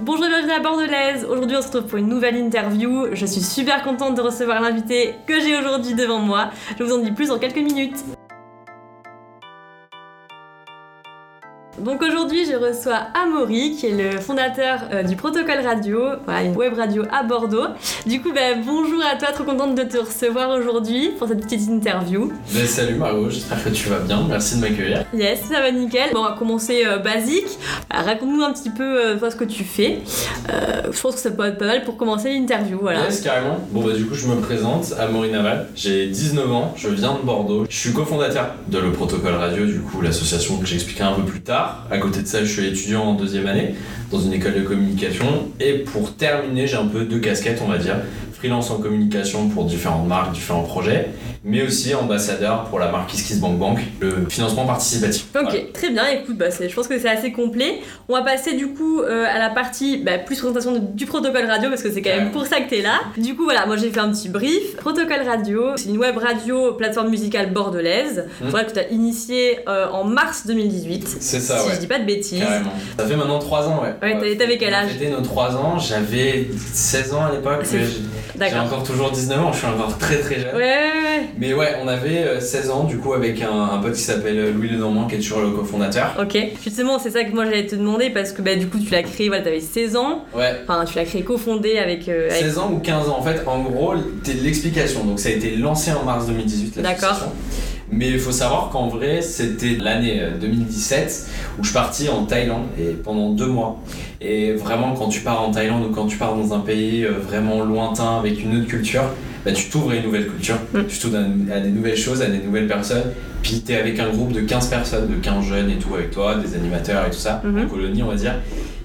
Bonjour et bienvenue à Bordelaise. Aujourd'hui, on se retrouve pour une nouvelle interview. Je suis super contente de recevoir l'invité que j'ai aujourd'hui devant moi. Je vous en dis plus dans quelques minutes. Donc aujourd'hui, je reçois Amaury, qui est le fondateur euh, du Protocole Radio, voilà, une web radio à Bordeaux. Du coup, bah, bonjour à toi, trop contente de te recevoir aujourd'hui pour cette petite interview. Ben, salut Margot, j'espère que tu vas bien, merci de m'accueillir. Yes, ça va nickel. Bon, on va commencer euh, basique. Euh, Raconte-nous un petit peu toi ce que tu fais. Je pense que ça peut être pas mal pour commencer l'interview, voilà. Yes, carrément. Bon bah du coup je me présente, Amaury Naval, j'ai 19 ans, je viens de Bordeaux. Je suis cofondateur de Le Protocole Radio, du coup l'association que j'expliquerai un peu plus tard. À côté de ça, je suis étudiant en deuxième année dans une école de communication. Et pour terminer, j'ai un peu deux casquettes, on va dire. Freelance en communication pour différentes marques, différents projets, mais aussi ambassadeur pour la marque KissKissBankBank, le financement participatif. Ok, Voilà. très bien. Écoute, bah, je pense que c'est assez complet. On va passer du coup euh, à la partie bah, plus présentation de- du protocole radio parce que c'est quand même pour ça que t'es là. Du coup, voilà, moi j'ai fait un petit brief. Protocole radio, c'est une web radio plateforme musicale bordelaise. Mhm. Voilà que tu as initié euh, en mars 2018. C'est ça, si ouais. je dis pas de bêtises. Carrément. Ça fait maintenant 3 ans, ouais. Ouais, t'avais- quel âge? C'était nos 3 ans, j'avais 16 ans à l'époque, j'ai encore toujours 19 ans, je suis encore très très jeune. Ouais, ouais, ouais. Mais ouais, on avait euh, 16 ans du coup avec un, un pote qui s'appelle euh, Louis Lenormand qui est toujours le cofondateur. Ok, justement, c'est ça que moi j'allais te demander parce que bah, du coup tu l'as créé, voilà, t'avais 16 ans, Ouais. enfin tu l'as créé cofondé avec. euh, avec- 16 ans ou 15 ans en fait, en gros, t'es l'explication. Donc ça a été lancé en mars 2018 D'accord. Mais il faut savoir qu'en vrai, c'était l'année euh, 2017 où je suis parti en Thaïlande et pendant deux mois. Et vraiment, quand tu pars en Thaïlande ou quand tu pars dans un pays euh, vraiment lointain avec une autre culture, bah, tu t'ouvres à une nouvelle culture, Mm. tu t'ouvres à, à des nouvelles choses, à des nouvelles personnes. Puis t'es avec un groupe de 15 personnes, de 15 jeunes et tout avec toi, des animateurs et tout ça, en colonie on va dire.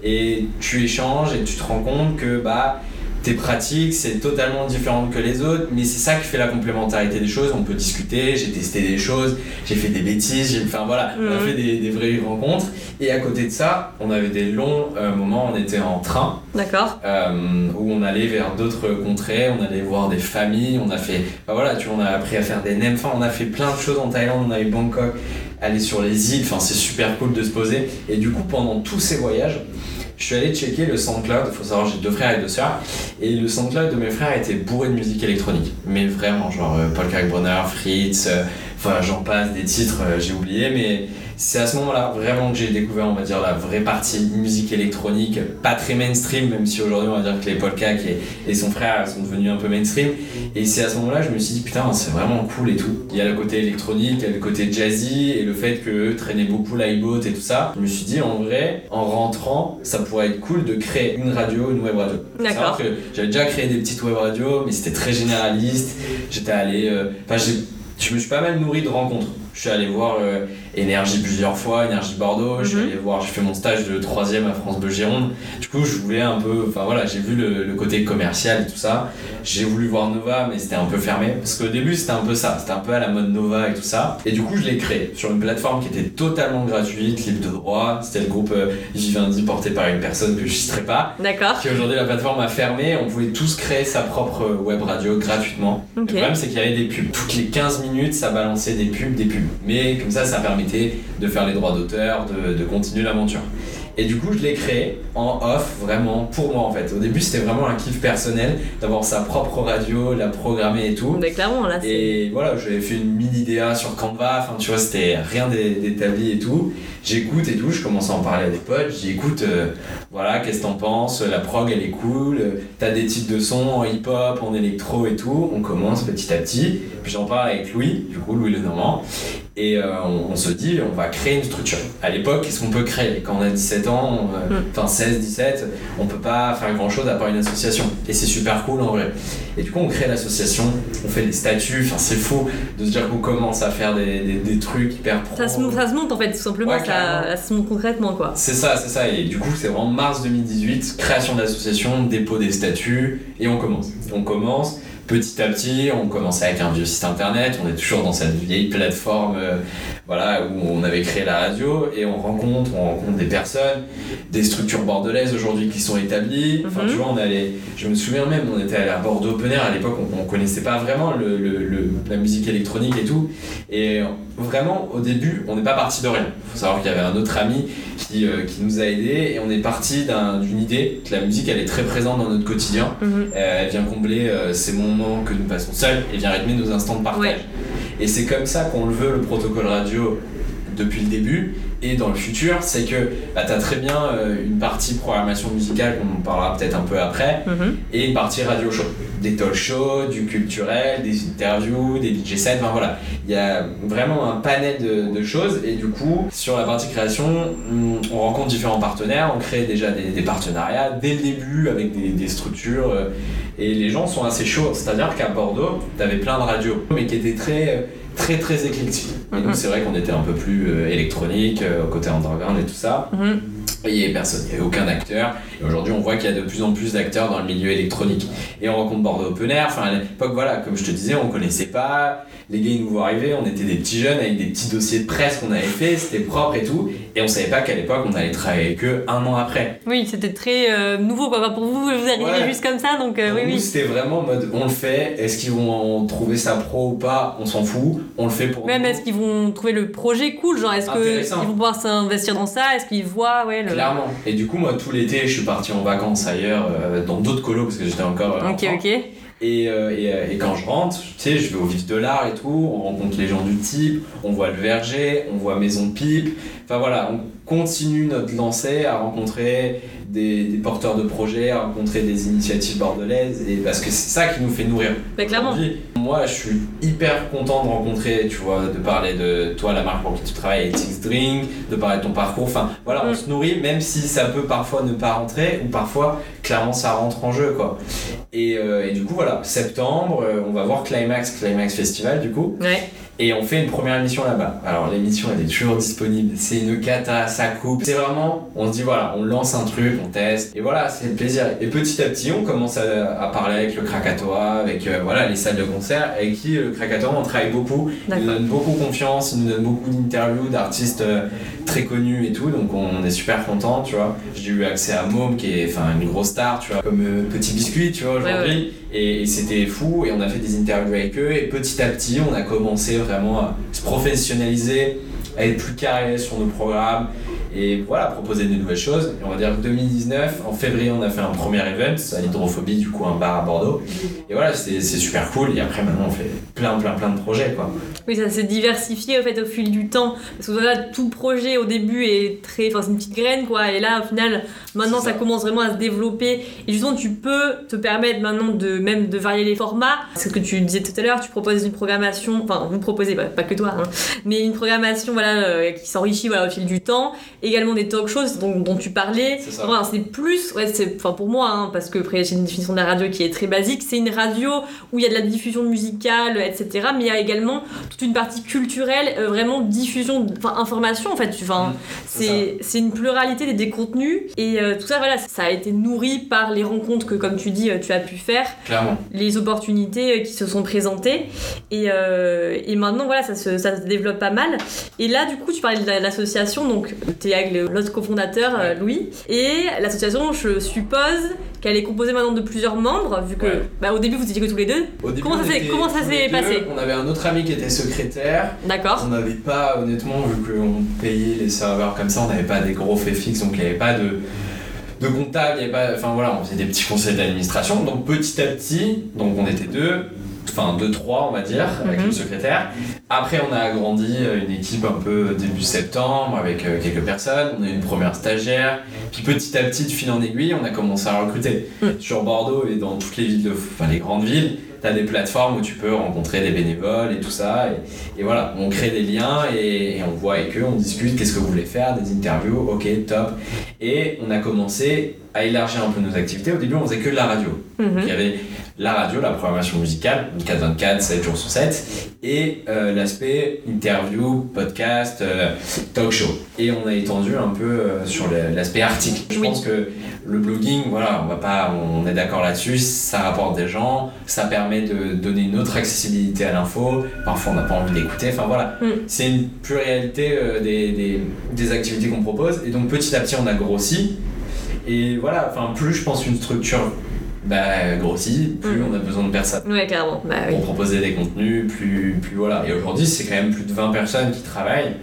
Et tu échanges et tu te rends compte que bah tes pratiques, c'est totalement différent que les autres, mais c'est ça qui fait la complémentarité des choses. On peut discuter, j'ai testé des choses, j'ai fait des bêtises, j'ai, enfin voilà, on a Mhm. fait des, des vraies rencontres. Et à côté de ça, on avait des longs euh, moments, on était en train, D'accord. euh, où on allait vers d'autres contrées, on allait voir des familles, on a fait, voilà, tu vois, on a appris à faire des nems, enfin on a fait plein de choses en Thaïlande, on a eu Bangkok, aller sur les îles, enfin c'est super cool de se poser. Et du coup, pendant tous ces voyages, je suis allé checker le SoundCloud, il faut savoir j'ai deux frères et deux sœurs, et le SoundCloud de mes frères était bourré de musique électronique. Mais vraiment, genre euh, Paul Kalkbrenner, Fritz, euh, enfin j'en passe, des titres, euh, j'ai oublié, mais c'est à ce moment-là vraiment que j'ai découvert, on va dire, la vraie partie musique électronique, pas très mainstream, même si aujourd'hui on va dire que les Polkak et, et son frère sont devenus un peu mainstream. Et c'est à ce moment-là je me suis dit, putain, c'est vraiment cool et tout. Il y a le côté électronique, il y a le côté jazzy, et le fait qu'eux traînaient beaucoup l'iBoat et tout ça. Je me suis dit, en vrai, en rentrant, ça pourrait être cool de créer une radio, une web radio. D'accord. que j'avais déjà créé des petites web radios, mais c'était très généraliste. J'étais allé. euh, Enfin, j'ai- je me suis pas mal nourri de rencontres. Je suis allé voir euh, Énergie plusieurs fois, Énergie Bordeaux. Je suis Mhm. allé voir, j'ai fait mon stage de troisième à France Bleu Gironde. Du coup, je voulais un peu. Enfin voilà, j'ai vu le, le côté commercial et tout ça. J'ai voulu voir Nova, mais c'était un peu fermé. Parce qu'au début, c'était un peu ça. C'était un peu à la mode Nova et tout ça. Et du coup, je l'ai créé sur une plateforme qui était totalement gratuite, libre de droit. C'était le groupe euh, Vivendi porté par une personne que je citerai pas D'accord. qui aujourd'hui la plateforme a fermé, on pouvait tous créer sa propre web radio gratuitement. Le problème c'est qu'il y avait des pubs. Toutes les 15 minutes ça balançait des pubs, des pubs. Mais comme ça ça de faire les droits d'auteur, de, de continuer l'aventure. Et du coup je l'ai créé en off vraiment pour moi en fait. Au début c'était vraiment un kiff personnel d'avoir sa propre radio, la programmer et tout. Mais clairement, là. Et voilà, j'avais fait une mini DA sur Canva, enfin tu vois, c'était rien d'é- d'établi et tout. J'écoute et tout, je commence à en parler à des potes, je dis écoute, euh, voilà, qu'est-ce que t'en penses La prog elle est cool, t'as des titres de son en hip-hop, en électro et tout. On commence petit à petit, puis j'en parle avec Louis, du coup, Louis Lenormand. Et euh, on, on se dit, on va créer une structure. À l'époque, qu'est-ce qu'on peut créer? Quand on a 17 ans, euh, Mm. enfin 16, 17, on peut pas faire grand chose à part une association. Et c'est super cool en vrai. Et du coup, on crée l'association, on fait des statuts, enfin c'est fou de se dire qu'on commence à faire des, des, des trucs hyper pro. Ça se, monte- ça se monte en fait, tout simplement, Ouais, ça, se monte concrètement quoi. C'est ça, c'est ça. Et du coup, c'est vraiment mars 2018, création de l'association, dépôt des statuts, et on commence. On commence petit à petit, on commence avec un vieux site internet, on est toujours dans cette vieille plateforme, euh, voilà, où on avait créé la radio et on rencontre, on rencontre des personnes, des structures bordelaises aujourd'hui qui sont établies. Enfin, tu vois, on allait, je me souviens même, on était allé à Bordeaux Open Air à l'époque, on, on connaissait pas vraiment le, le- le- la musique électronique et tout. Et vraiment, au début, on n'est pas parti de rien. faut savoir qu'il y avait un autre ami qui, euh, qui nous a aidés et on est parti d'un- d'une idée que la musique elle est très présente dans notre quotidien. Mhm. Euh, elle vient combler euh, ces moments que nous passons seuls et vient rythmer nos instants de partage. Ouais. Et c'est comme ça qu'on le veut, le protocole radio, depuis le début. Et dans le futur, c'est que bah, tu as très bien euh, une partie programmation musicale, qu'on parlera peut-être un peu après, Mhm. et une partie radio show. Des talk shows, du culturel, des interviews, des DJ sets, enfin voilà. Il y a vraiment un panel de, de choses et du coup, sur la partie création, hum, on rencontre différents partenaires, on crée déjà des, des partenariats dès le début avec des, des structures euh, et les gens sont assez chauds. C'est-à-dire qu'à Bordeaux, tu avais plein de radios, mais qui étaient très, très, très éclectiques. Et Mhm. nous, c'est vrai qu'on était un peu plus euh, électronique, euh, côté underground et tout ça. Mhm. Il n'y avait personne, il n'y avait aucun acteur. Et aujourd'hui, on voit qu'il y a de plus en plus d'acteurs dans le milieu électronique. Et on rencontre Bordeaux Open Air. Enfin, à l'époque, voilà, comme je te disais, on connaissait pas. Les gars, ils nous voient arriver. On était des petits jeunes avec des petits dossiers de presse qu'on avait fait. C'était propre et tout. Et on savait pas qu'à l'époque, on allait travailler eux un an après. Oui, c'était très euh, nouveau quoi. Enfin, Pour vous, vous arrivez Ouais. juste comme ça, donc euh, oui, nous, oui. c'était vraiment en mode on le fait. Est-ce qu'ils vont trouver ça pro ou pas? On s'en fout. On le fait pour Même est-ce qu'ils vont trouver le projet cool? Genre, est-ce qu'ils vont pouvoir s'investir dans ça? Est-ce qu'ils voient ouais, le... Clairement. Et du coup, moi, tout l'été, je suis parti en vacances ailleurs, euh, dans d'autres colos, parce que j'étais encore. Ok, enfant. ok. Et, euh, et, euh, et quand je rentre, tu sais, je vais au vif de l'art et tout, on rencontre les gens du type, on voit le verger, on voit Maison Pipe. Enfin voilà, on continue notre lancée à rencontrer des, des porteurs de projets, à rencontrer des initiatives bordelaises, et parce que c'est ça qui nous fait nourrir. Bah, clairement. Aujourd'hui, moi, je suis hyper content de rencontrer, tu vois, de parler de toi, la marque pour qui tu travailles, Six Drink, de parler de ton parcours. Enfin, voilà, on Mm. se nourrit, même si ça peut parfois ne pas rentrer, ou parfois, clairement, ça rentre en jeu, quoi. Et, euh, et du coup, voilà, septembre, euh, on va voir Climax, Climax Festival, du coup, Ouais. Et on fait une première émission là-bas. Alors, l'émission, elle est toujours disponible, c'est une cata, ça coupe. C'est vraiment, on se dit, voilà, on lance un truc, on teste, et voilà, c'est le plaisir. Et petit à petit, on commence à, à parler avec le Krakatoa, avec euh, voilà, les salles de concert, avec qui euh, le Krakatoa, on travaille beaucoup. Il nous donne beaucoup confiance, il nous donne beaucoup d'interviews d'artistes euh, très connus et tout, donc on est super content, tu vois. J'ai eu accès à Môme, qui est enfin une grosse star, tu vois, comme euh, Petit Biscuit, tu vois, aujourd'hui. Et, et c'était fou, et on a fait des interviews avec eux, et petit à petit, on a commencé vraiment à se professionnaliser, à être plus carré sur nos programmes, et voilà, proposer de nouvelles choses. Et on va dire que 2019, en février, on a fait un premier event, à l'hydrophobie, du coup, un bar à Bordeaux. Et voilà, c'est super cool, et après, maintenant, on fait plein, plein, plein de projets, quoi. Oui, ça s'est diversifié au fait au fil du temps. Parce que voilà, tout projet au début est très. Enfin, c'est une petite graine quoi. Et là, au final, maintenant, ça. ça. commence vraiment à se développer. Et justement, tu peux te permettre maintenant de même de varier les formats. C'est ce que tu disais tout à l'heure, tu proposes une programmation. Enfin, vous proposez, bah, pas que toi, hein, mais une programmation voilà, euh, qui s'enrichit voilà, au fil du temps. Également des talk shows dont, dont tu parlais. C'est c'est plus. Ouais, c'est, enfin, pour moi, hein, parce que après, j'ai une définition de la radio qui est très basique. C'est une radio où il y a de la diffusion musicale, etc. Mais il y a également toute une partie culturelle, euh, vraiment diffusion, enfin information en fait. tu- Enfin, Mm, c'est c'est une pluralité des, des contenus et euh, tout ça, voilà, ça a été nourri par les rencontres que, comme tu dis, euh, tu as pu faire, Clairement. les opportunités qui se sont présentées et, euh, et maintenant, voilà, ça se, ça se développe pas mal. Et là, du coup, tu parlais de la- l'association, donc tu es avec l'autre cofondateur, euh, Louis, et l'association, je suppose qu'elle est composée maintenant de plusieurs membres, vu que Ouais. bah, au début vous étiez que tous les deux. Au début, Comment ça s'est- passé On avait un autre ami qui était secrétaire. D'accord. On n'avait pas, honnêtement, vu qu'on payait les serveurs comme ça, on n'avait pas des gros faits fixes, donc il n'y avait pas de, de comptable, il y avait pas, enfin voilà, on faisait des petits conseils d'administration. Donc petit à petit, donc on était deux, enfin deux, trois, on va dire, avec Mhm. le secrétaire. Après, on a agrandi euh, une équipe un peu début septembre avec euh, quelques personnes. On a eu une première stagiaire. Puis petit à petit, de fil en aiguille, on a commencé à recruter. Mhm. Sur Bordeaux et dans toutes les villes, de, enfin les grandes villes, tu as des plateformes où tu peux rencontrer des bénévoles et tout ça. Et, et voilà, on crée des liens et, et on voit avec eux, on discute, qu'est-ce que vous voulez faire, des interviews, ok, top. Et on a commencé à élargir un peu nos activités. Au début, on faisait que de la radio. Mhm. Il y avait la radio, la programmation musicale, 24-24, 7 jours sur 7, et euh, l'aspect interview, podcast, euh, talk show. Et on a étendu un peu euh, sur l'aspect article. Je Oui. pense que le blogging, voilà, on va pas, on est d'accord là-dessus, ça rapporte des gens, ça permet de donner une autre accessibilité à l'info. Parfois, on n'a pas envie d'écouter. Enfin voilà, Mm. c'est une pluralité des, des, des activités qu'on propose. Et donc, petit à petit, on a grossi. Et voilà, enfin, plus je pense une structure bah, grossit, plus Mm. on a besoin de personnes. Bah oui. pour proposer des contenus, plus, plus voilà. Et aujourd'hui, c'est quand même plus de 20 personnes qui travaillent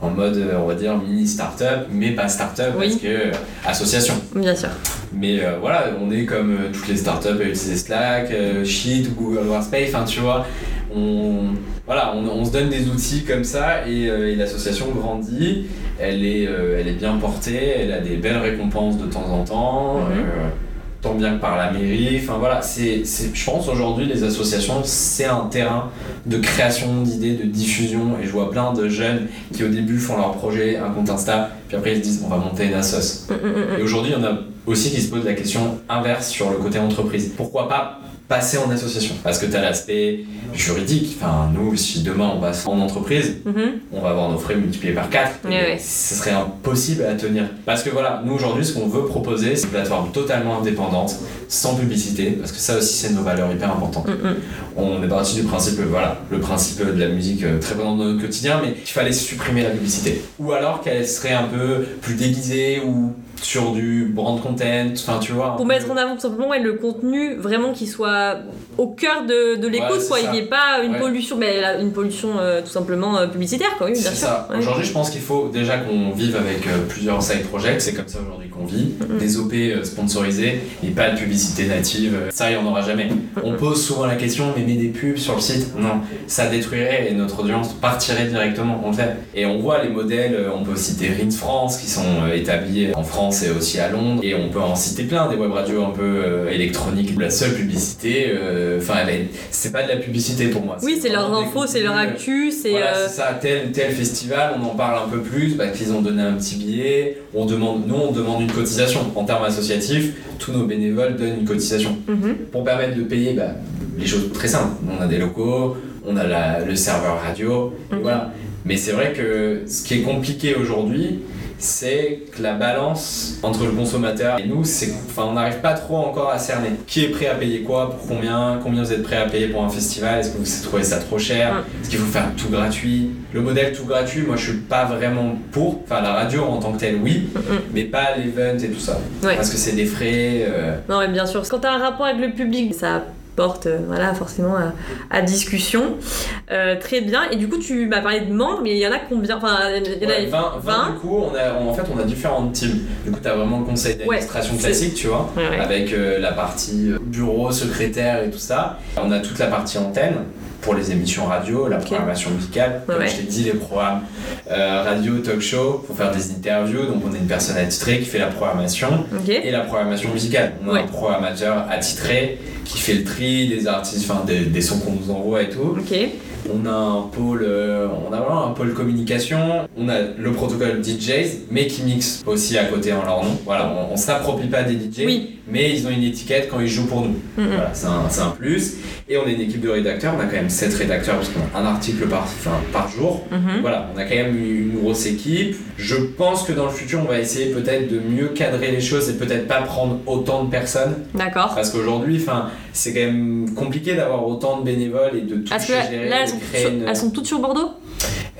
en mode, euh, on va dire, mini start-up, mais pas start-up Oui. parce que euh, association. Bien sûr. Mais euh, voilà, on est comme euh, toutes les startups à utiliser Slack, Sheet, Google Workspace, enfin tu vois, on, voilà, on, on se donne des outils comme ça et, euh, et l'association grandit, elle est, euh, elle est bien portée, elle a des belles récompenses de temps en temps, Mhm. euh, tant bien que par la mairie, enfin voilà, c'est, je pense aujourd'hui les associations c'est un terrain de création d'idées, de diffusion et je vois plein de jeunes qui au début font leur projet, un compte Insta, puis après ils se disent on va monter une assoce. Mm, mm, Et aujourd'hui, il y en a aussi qui se posent la question inverse sur le côté entreprise. Pourquoi pas passer en association Parce que tu as l'aspect juridique. Enfin, nous, si demain on passe en entreprise, mm. Mhm. on va avoir nos frais multipliés par 4. Ouais, ouais. Ce serait impossible à tenir. Parce que voilà, nous aujourd'hui, ce qu'on veut proposer, c'est une plateforme totalement indépendante, sans publicité, parce que ça aussi, c'est nos valeurs hyper importantes. Mm, mm. On est parti du principe, voilà, le principe de la musique euh, très présent dans notre quotidien, mais il fallait supprimer la publicité. Ou alors qu'elle serait un peu plus déguisée ou sur du brand content, enfin tu vois. Pour peu- mettre en avant tout simplement ouais, le contenu vraiment qui soit au cœur de, de l'écoute, Ouais, quoi. ça. Il n'y ait pas une Ouais. pollution, mais là, une pollution euh, tout simplement euh, publicitaire, quoi. Oui, C'est ça. Aujourd'hui, je pense qu'il faut déjà qu'on vive avec euh, plusieurs side projects. C'est comme ça aujourd'hui qu'on vit. Des OP euh, sponsorisés et pas de publicité native. Euh, Ça, il n'y en aura jamais. On pose souvent la question, mais mets des pubs sur le site Non, ça détruirait et notre audience partirait directement. On le fait. Et on voit les modèles. euh, On peut citer Rins France qui sont euh, établis en France et aussi à Londres. Et on peut en citer plein des web radios un peu euh, électroniques. La seule publicité, euh, enfin, est- c'est pas de la publicité pour moi. Oui, c'est leurs infos, c'est leur euh, actu, c'est. voilà, euh, c'est ça, tel tel festival, on en parle un peu plus, parce qu'ils ont donné un petit billet. On demande, nous, on demande une cotisation. En termes associatifs, tous nos bénévoles donnent une cotisation mhm. pour permettre de payer bah, les choses très simples. On a des locaux, on a la- le serveur radio, et Mhm. voilà. Mais c'est vrai que ce qui est compliqué aujourd'hui, c'est que la balance entre le consommateur et nous, c'est, enfin, on n'arrive pas trop encore à cerner. Qui est prêt à payer quoi, pour combien, combien vous êtes prêt à payer pour un festival, est-ce que vous trouvez ça trop cher, est-ce qu'il faut faire tout gratuit? Le modèle tout gratuit, moi je suis pas vraiment pour. Enfin, la radio en tant que telle, oui, Mhm. mais pas l'event et tout ça. Ouais. Parce que c'est des frais. euh, Non, mais bien sûr. Quand tu as un rapport avec le public, ça porte euh, voilà, forcément à, à discussion. Euh, très bien. Et du coup, tu m'as parlé de membres, mais il y en a combien? Enfin, il y en a Ouais, 20, 20, du coup, on a, on- en fait, on a différentes teams. Du coup, tu as vraiment le conseil d'administration Ouais, classique, tu vois, Ouais, avec euh, la partie bureau, secrétaire et tout ça. On a toute la partie antenne pour les émissions radio, la programmation musicale. Comme Ouais, je t'ai dit, les programmes euh, radio, talk show, pour faire des interviews. Donc, on a une personne attitrée qui fait la programmation et la programmation musicale. On a un programmateur attitré qui fait le tri des artistes, enfin des, des sons qu'on nous envoie et tout. On a un pôle, euh, on a vraiment un pôle communication. On a le protocole DJs, mais qui mixe aussi à côté en leur nom. Voilà, on, on s'approprie pas des DJ, Oui. mais ils ont une étiquette quand ils jouent pour nous. Mhm. Voilà, c'est un, un plus. Et on est une équipe de rédacteurs. On a quand même 7 rédacteurs parce qu'on a un article par, enfin, par jour. Mhm. Voilà, on a quand même une grosse équipe. Je pense que dans le futur, on va essayer peut-être de mieux cadrer les choses et peut-être pas prendre autant de personnes. D'accord. Parce qu'aujourd'hui, enfin, c'est quand même compliqué d'avoir autant de bénévoles et de tout gérer, là, elles, sont créer sur- une- elles sont toutes sur Bordeaux?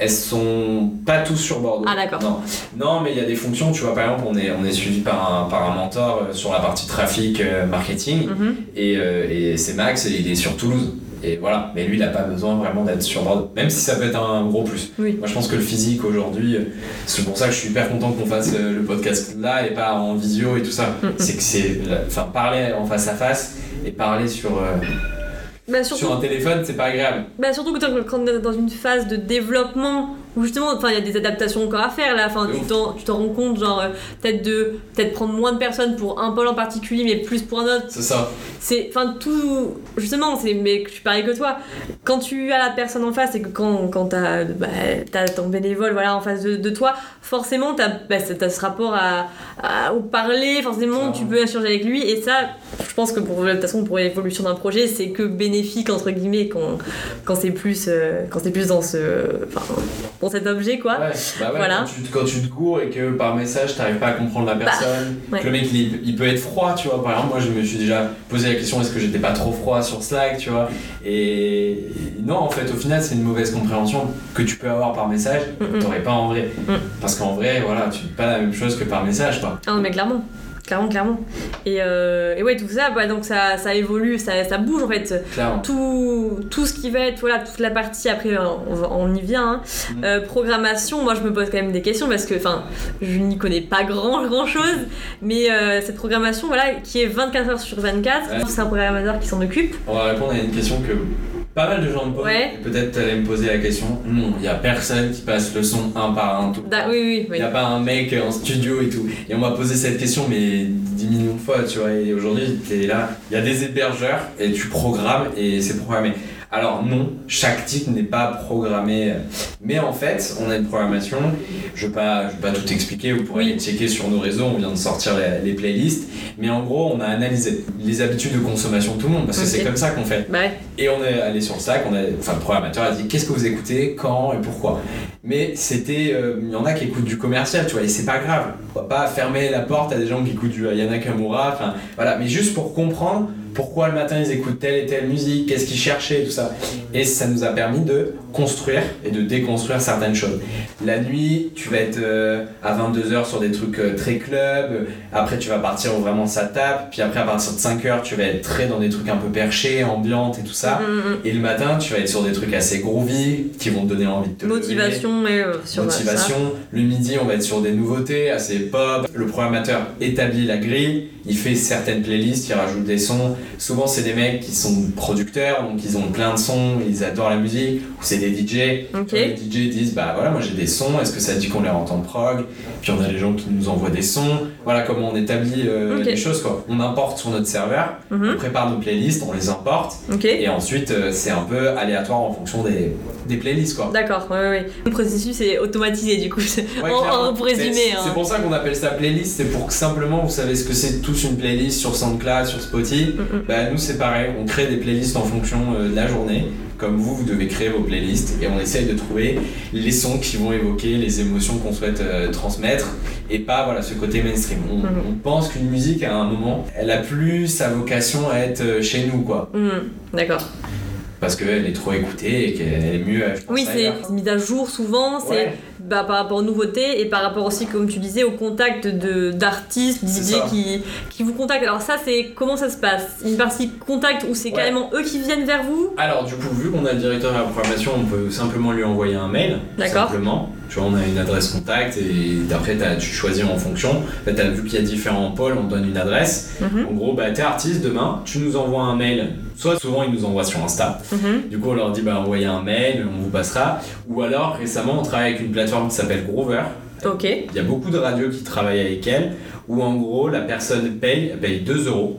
Elles sont pas tous sur Bordeaux. Ah, d'accord. Non. non, mais il y a des fonctions, tu vois, par exemple, on est, on est suivi par un, par un mentor euh, sur la partie trafic, euh, marketing, Mhm. et, euh, et c'est Max, et il est sur Toulouse. Et voilà, mais lui, il n'a pas besoin vraiment d'être sur Bordeaux, même si ça peut être un gros plus. Oui. Moi, je pense que le physique aujourd'hui, c'est pour ça que je suis hyper content qu'on fasse le podcast là et pas en visio et tout ça. Mhm. C'est que c'est. Enfin, parler en face à face et parler sur, euh, Bah, surtout, sur un téléphone, c'est pas agréable. bah, surtout que quand on est dans une phase de développement où justement enfin, il y a des adaptations encore à faire là, enfin, tu t'en tu t'en rends compte, genre euh, peut-être de peut-être prendre moins de personnes pour un pôle en particulier mais plus pour un autre. C'est ça. C'est enfin tout justement, c'est mais je suis pareil que toi. Quand tu as la personne en face et que quand, quand t'as bah, t'as ton bénévole voilà en face de, de toi, forcément t'as bah, t'as ce rapport à, à- au parler, forcément tu peux échanger avec lui et ça, je pense que pour de toute façon pour l'évolution d'un projet, c'est que bénéfique entre guillemets quand quand c'est plus euh, quand c'est plus dans ce enfin, pour cet objet, quoi. Ouais, bah ouais, Voilà. quand, tu, quand tu te cours et que par message t'arrives pas à comprendre la personne, ouais. que le mec il, il peut être froid, tu vois. Par exemple, moi je me suis déjà posé la question est-ce que j'étais pas trop froid sur Slack, tu vois. Et, non, en fait, au final, c'est une mauvaise compréhension que tu peux avoir par message, Mm, mm. t'aurais pas en vrai. Mm. Parce qu'en vrai, voilà, tu dis pas la même chose que par message, quoi. Ah non, mais clairement. Clairement, clairement. Et, euh, et ouais, tout ça, bah, donc ça, ça évolue, ça, ça bouge en fait. Clairement. Tout, tout ce qui va être, voilà, toute la partie, après on, va- on y vient, hein. Mhm. Euh, programmation, moi je me pose quand même des questions parce que, enfin, je n'y connais pas grand, grand chose, mais euh, cette programmation, voilà, qui est 24 heures sur 24, Ouais. c'est un programmateur qui s'en occupe. On va répondre à une question que pas mal de gens me posent. Ouais. Peut-être t'allais me poser la question. Non, il y a personne qui passe le son un par un tout. Da- oui, oui, Il oui. n'y a pas un mec en studio et tout. Et on m'a posé cette question, mais 10 millions de fois, tu vois. Et aujourd'hui, t'es là, il y a des hébergeurs et tu programmes et c'est programmé. Alors, non, chaque titre n'est pas programmé. Mais en fait, on a une programmation. Je ne vais, pas- je vais pas tout expliquer, vous pourrez aller checker sur nos réseaux. On vient de sortir les, les playlists. Mais en gros, on a analysé les habitudes de consommation de tout le monde parce que c'est comme ça qu'on fait. Ouais. Et on est allé sur le Slack, on a, enfin le programmateur a dit qu'est-ce que vous écoutez, quand et pourquoi? Mais c'était, euh, il y en a qui écoutent du commercial, tu vois, et c'est pas grave. On va pas fermer la porte à des gens qui écoutent du Ayana Kamura, enfin voilà, mais juste pour comprendre pourquoi le matin ils écoutent telle et telle musique, qu'est-ce qu'ils cherchaient, tout ça. Et ça nous a permis de construire et de déconstruire certaines choses. La nuit, tu vas être euh, à 22h sur des trucs euh, très club, après tu vas partir où vraiment ça tape, puis après à partir de 5h tu vas être très dans des trucs un peu perchés, ambiantes et tout ça. Mm, mm, Et le matin, tu vas être sur des trucs assez groovy qui vont te donner envie de te mm. lever. Motivation, et euh, sur Motivation. Le midi, on va être sur des nouveautés assez pop. Le programmateur établit la grille, il fait certaines playlists, il rajoute des sons. Souvent, c'est des mecs qui sont producteurs, donc ils ont plein de sons, ils adorent la musique. C'est des DJ. Les DJ disent Bah voilà, moi j'ai des sons, est-ce que ça dit qu'on les entend prog? Puis on a les gens qui nous envoient des sons. Voilà comment on établit euh, les choses quoi. On importe sur notre serveur, on Mhm. prépare nos playlists, on les importe. Et ensuite, euh, c'est un peu aléatoire en fonction des, des playlists, quoi. D'accord, ouais, ouais. Le processus est automatisé du coup. Ouais, pour résumer. C'est hein. c'est pour ça qu'on appelle ça playlist, c'est pour que simplement vous savez ce que c'est tous une playlist sur SoundCloud, sur Spotify. Mm, mm. Bah, nous, c'est pareil, on crée des playlists en fonction euh, de la journée. Comme vous, vous devez créer vos playlists et on essaye de trouver les sons qui vont évoquer les émotions qu'on souhaite euh, transmettre et pas voilà, ce côté mainstream. On, Mhm. on pense qu'une musique, à un moment, elle a plus sa vocation à être euh, chez nous, quoi. Mm, D'accord. Parce qu'elle est trop écoutée et qu'elle est mieux, je pense, Oui, c'est mis à jour souvent, c'est Ouais. Bah, par rapport aux nouveautés et par rapport aussi, comme tu disais, au contact de d'artistes, ça. qui, qui vous contactent. Alors ça, c'est comment ça se passe? Une partie contact où c'est Ouais. carrément eux qui viennent vers vous? Alors du coup, vu qu'on a le directeur de la programmation, on peut simplement lui envoyer un mail. D'accord. Simplement. Tu vois, on a une adresse contact et d'après, t'as- tu choisis en fonction. En fait, t'as vu qu'il y a différents pôles, on te donne une adresse. Mhm, En gros, bah, t'es artiste demain, tu nous envoies un mail. Soit souvent, ils nous envoient sur Insta. mhm. Du coup, on leur dit, bah, envoyez un mail, on vous passera. Ou alors, récemment, on travaille avec une plateforme qui s'appelle Groover. Ok. Il y a beaucoup de radios qui travaillent avec elle, où en gros la personne paye, elle paye 2 euros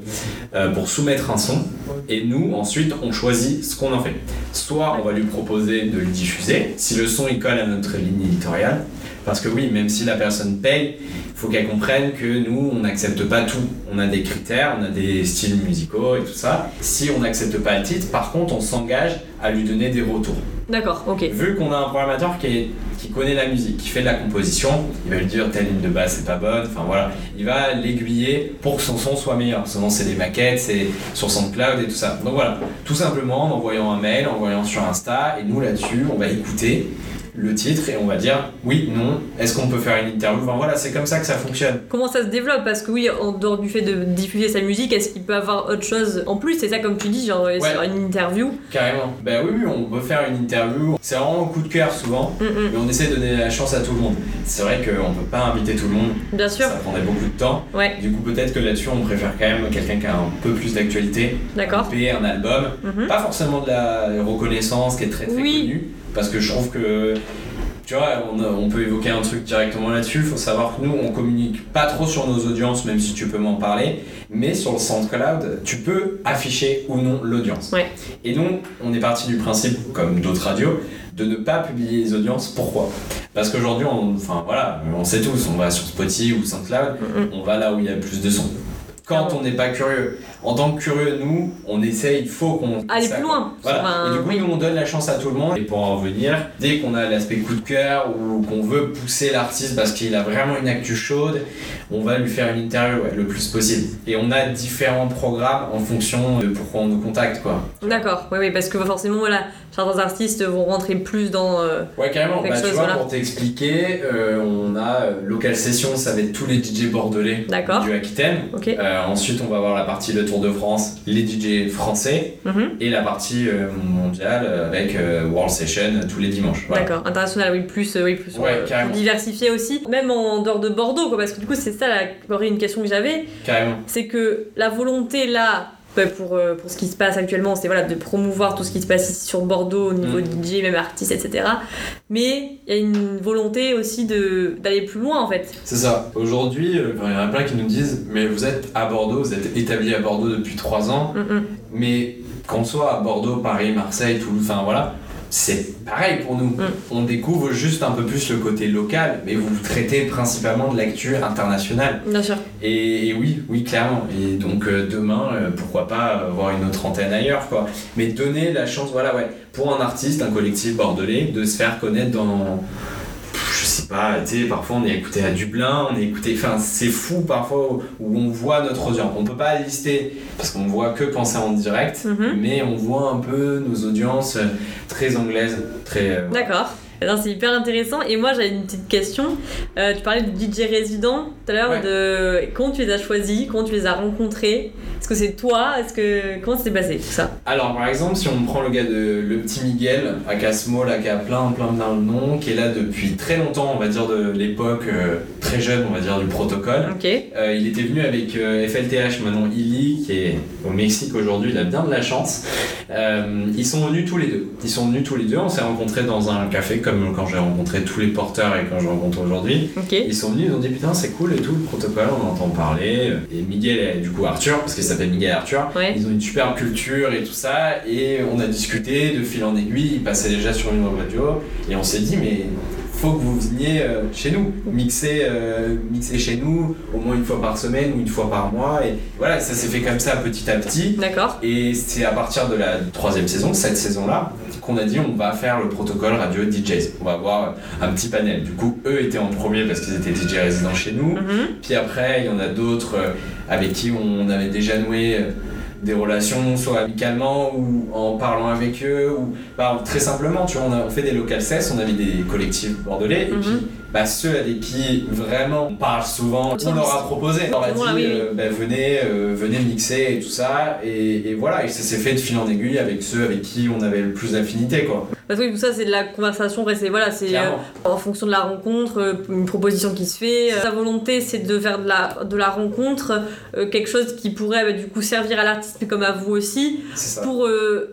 euh, pour soumettre un son, et nous ensuite on choisit ce qu'on en fait. Soit on va lui proposer de le diffuser, si le son il colle à notre ligne éditoriale, parce que oui, même si la personne paye, il faut qu'elle comprenne que nous on n'accepte pas tout. On a des critères, on a des styles musicaux et tout ça. Si on n'accepte pas le titre, par contre on s'engage à lui donner des retours. D'accord, ok. Vu qu'on a un programmateur qui, est- qui connaît la musique, qui fait de la composition, il va lui dire telle ligne de basse c'est pas bonne, enfin voilà, il va l'aiguiller pour que son son soit meilleur. Souvent c'est des maquettes, c'est sur SoundCloud et tout ça. Donc voilà, tout simplement en envoyant un mail, en envoyant sur Insta, et nous là-dessus on va écouter le titre et on va dire oui, non, est-ce qu'on peut faire une interview? Enfin voilà, c'est comme ça que ça fonctionne. Comment ça se développe? Parce que oui, en dehors du fait de diffuser sa musique, est-ce qu'il peut avoir autre chose en plus? C'est ça comme tu dis, genre sur une interview Carrément. Ben oui, oui, on peut faire une interview. C'est vraiment un coup de cœur souvent, Mm, mm. mais on essaie de donner la chance à tout le monde. C'est vrai qu'on peut pas inviter tout le monde, Bien sûr, ça prendrait beaucoup de temps. ouais, Du coup, peut-être que là-dessus, on préfère quand même quelqu'un qui a un peu plus d'actualité, d'accord. payer un album, Mhm. pas forcément de la reconnaissance qui est très très Oui. connue, parce que je trouve que, tu vois, on, peut évoquer un truc directement là-dessus. Il faut savoir que nous, on communique pas trop sur nos audiences, même si tu peux m'en parler, mais sur le SoundCloud, tu peux afficher ou non l'audience. Ouais. Et donc, on est parti du principe, comme d'autres radios, de ne pas publier les audiences. Pourquoi? Parce qu'aujourd'hui, on, enfin voilà, on sait tous, on va sur Spotify ou SoundCloud, Mm, on va là où il y a plus de sons. Quand on n'est pas curieux. En tant que curieux, nous, on essaye, il faut qu'on. Aller plus loin. Voilà. Et du coup, oui. nous, on donne la chance à tout le monde. Et pour en revenir, dès qu'on a l'aspect coup de cœur ou qu'on veut pousser l'artiste parce qu'il a vraiment une actu chaude, on va lui faire une interview ouais, le plus possible. Et on a différents programmes en fonction de pourquoi on nous contacte, quoi. D'accord, oui, oui, parce que forcément, voilà, certains artistes vont rentrer plus dans. euh, Ouais, carrément. Bah, tu chose, vois, voilà. pour t'expliquer, euh, on a euh, local session, ça va être tous les DJ bordelais du Aquitaine. Ok. Euh, ensuite, on va avoir la partie le Tour de France, les DJ français, Mhm. et la partie euh, mondiale avec euh, World Session tous les dimanches. Voilà. D'accord, international, oui, plus, euh, oui, plus, Ouais, carrément. plus diversifié aussi, même en dehors de Bordeaux, quoi, parce que du coup, c'est ça la, une question que j'avais, Carrément. c'est que la volonté là, pour, euh, pour ce qui se passe actuellement, c'est voilà, de promouvoir tout ce qui se passe ici sur Bordeaux au niveau Mm. DJ, même artistes, etc. Mais il y a une volonté aussi d'aller plus loin en fait. C'est ça. Aujourd'hui, euh, il y en a plein qui nous disent Mais vous êtes à Bordeaux, vous êtes établi à Bordeaux depuis 3 ans, Mm, mm. mais qu'on soit à Bordeaux, Paris, Marseille, Toulouse, enfin voilà, c'est pareil pour nous. Mm. On découvre juste un peu plus le côté local, mais vous traitez principalement de l'actu internationale. Bien sûr. Et, et oui, oui, clairement. Et donc euh, demain, euh, pourquoi pas avoir une autre antenne ailleurs, quoi. Mais donner la chance, voilà, ouais, pour un artiste, un collectif bordelais, de se faire connaître dans. Sais pas, tu sais, parfois on est écouté à Dublin, on est écouté. Enfin, c'est fou parfois où on voit notre audience. On peut pas lister parce qu'on voit que quand c'est en direct, Mhm. mais on voit un peu nos audiences euh, très anglaises, très. euh, D'accord. Eh bien, C'est hyper intéressant. Et moi, j'avais une petite question. Euh, tu parlais de DJ résident tout à l'heure. Ouais. De comment tu les as choisis, comment tu les as rencontrés. Est-ce que c'est toi? Est-ce que comment s'est passé tout ça? Alors par exemple, si on prend le gars de le petit Miguel, à Casmo, là, qui a plein plein plein de noms, qui est là depuis très longtemps, on va dire de l'époque euh, très jeune, on va dire du protocole. Ok. Euh, il était venu avec euh, FLTH, maintenant Illy, qui est au Mexique aujourd'hui, il a bien de la chance. Euh, ils sont venus tous les deux. Ils sont venus tous les deux, on s'est rencontrés dans un café, comme quand j'ai rencontré tous les porteurs et quand je rencontre aujourd'hui. Ok. Ils sont venus, ils ont dit putain c'est cool et tout, le protocole, on entend parler. Et Miguel, et du coup Arthur, parce qu'il s'appelle Miguel Arthur, Ouais. ils ont une super culture et tout ça, et on a discuté de fil en aiguille, ils passaient déjà sur une radio, et on s'est dit, mais faut que vous veniez euh, chez nous, mixer, euh, mixer chez nous, au moins une fois par semaine ou une fois par mois, et voilà, ça s'est fait comme ça petit à petit. D'accord. Et c'est à partir de la troisième saison, cette saison-là, qu'on a dit on va faire le protocole radio DJs. On va avoir un petit panel. Du coup, eux étaient en premier parce qu'ils étaient DJ résidents chez nous. Mhm. Puis après, il y en a d'autres euh, avec qui on avait déjà noué des relations, soit amicalement ou en parlant avec eux, ou bah, très simplement, tu vois, on a on fait des local cess, on avait des collectifs bordelais, et Mhm. puis bah, ceux avec qui vraiment on parle souvent, on leur a proposé, on leur a dit Voilà, oui, oui. euh, bah, venez, euh, venez mixer et tout ça, et, et voilà, et ça s'est fait de fil en aiguille avec ceux avec qui on avait le plus d'affinité, quoi. Parce que oui, tout ça, c'est de la conversation. c'est voilà, c'est euh, en fonction de la rencontre, euh, une proposition qui se fait. Euh, Sa volonté, c'est de faire de la, de la rencontre quelque chose qui pourrait bah, du coup servir à l'artiste, mais comme à vous aussi. Ça. Pour,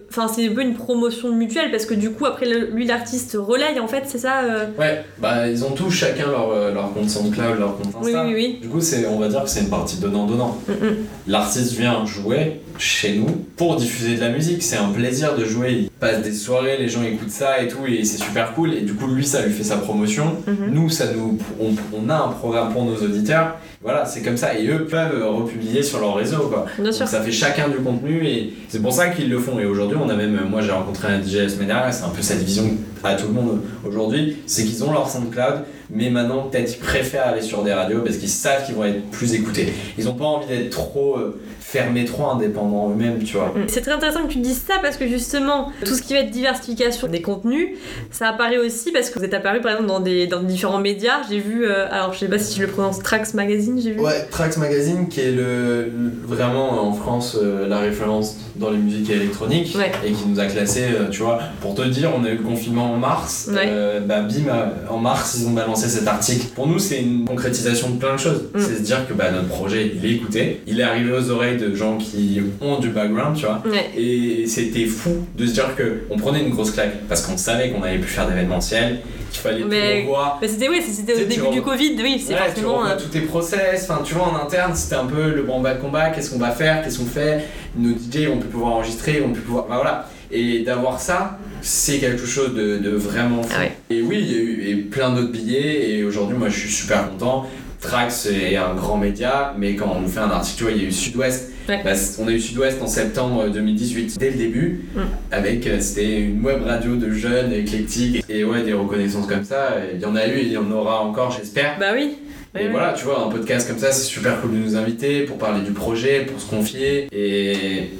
enfin, c'est un peu une promotion mutuelle parce que du coup, après, lui, l'artiste relaye en fait, c'est ça. Ouais, bah ils ont tous chacun leur, leur compte SoundCloud, leur compte Oui, Insta. oui, oui. Du coup, c'est, on va dire que c'est une partie donnant-donnant. Mm, mm. L'artiste vient jouer chez nous pour diffuser de la musique. C'est un plaisir de jouer. Passe des soirées, les gens écoutent ça et tout, et c'est super cool. Et du coup, lui, ça lui fait sa promotion. Mhm. Nous, ça nous, on, on a un programme pour nos auditeurs. Voilà, c'est comme ça. Et eux peuvent republier sur leur réseau, quoi. Bien sûr. Donc ça fait chacun du contenu et c'est pour ça qu'ils le font. Et aujourd'hui, on a même, moi j'ai rencontré un DJ la semaine dernière, c'est un peu cette vision à tout le monde aujourd'hui, c'est qu'ils ont leur SoundCloud, mais maintenant peut-être ils préfèrent aller sur des radios parce qu'ils savent qu'ils vont être plus écoutés. Ils ont pas envie d'être trop euh, fermés, trop indépendants eux-mêmes, tu vois. C'est très intéressant que tu dises ça parce que justement, tout ce qui va être diversification des contenus, ça apparaît aussi parce que vous êtes apparu par exemple dans, des, dans différents médias. J'ai vu, euh, alors je sais pas si je le prononce, Trax Magazine, j'ai vu. Ouais, Trax Magazine qui est le, le- vraiment en France euh, la référence dans les musiques électroniques Ouais. et qui nous a classé, euh, tu vois, pour te dire, on a eu le confinement en mars, Ouais. euh, bah bim, en mars ils ont balancé cet article. Pour nous c'est une concrétisation de plein de choses, Mm. c'est se dire que bah, notre projet il est écouté, il est arrivé aux oreilles de gens qui ont du background, tu vois. Ouais. Et c'était fou de se dire que on prenait une grosse claque parce qu'on savait qu'on allait plus faire d'événementiel, qu'il fallait Mais- tout revoir. Mais c'était oui, c'était Tu au tu début du Covid, oui, c'est Ouais, tu forcément. revois euh, tous tes process, enfin tu vois en interne c'était un peu le bon bas combat, qu'est-ce qu'on va faire, qu'est-ce qu'on fait, nos DJ vont plus pouvoir enregistrer, vont plus pouvoir. Bah voilà. Et d'avoir ça, c'est quelque chose de, de vraiment fou. Ah ouais. Et oui, il y a eu et plein d'autres billets et aujourd'hui moi je suis super content. Trax est un grand média, mais quand on nous fait un article, tu vois, il y a eu Sud-Ouest. Ouais. Bah, on a eu Sud-Ouest en septembre 2018, dès le début, Mm. avec euh, c'était une web radio de jeunes, éclectiques, et ouais, des reconnaissances comme ça. Il y en a eu et il y en aura encore, j'espère. Bah oui. Et ouais. voilà, tu vois, un podcast comme ça, c'est super cool de nous inviter pour parler du projet, pour se confier, et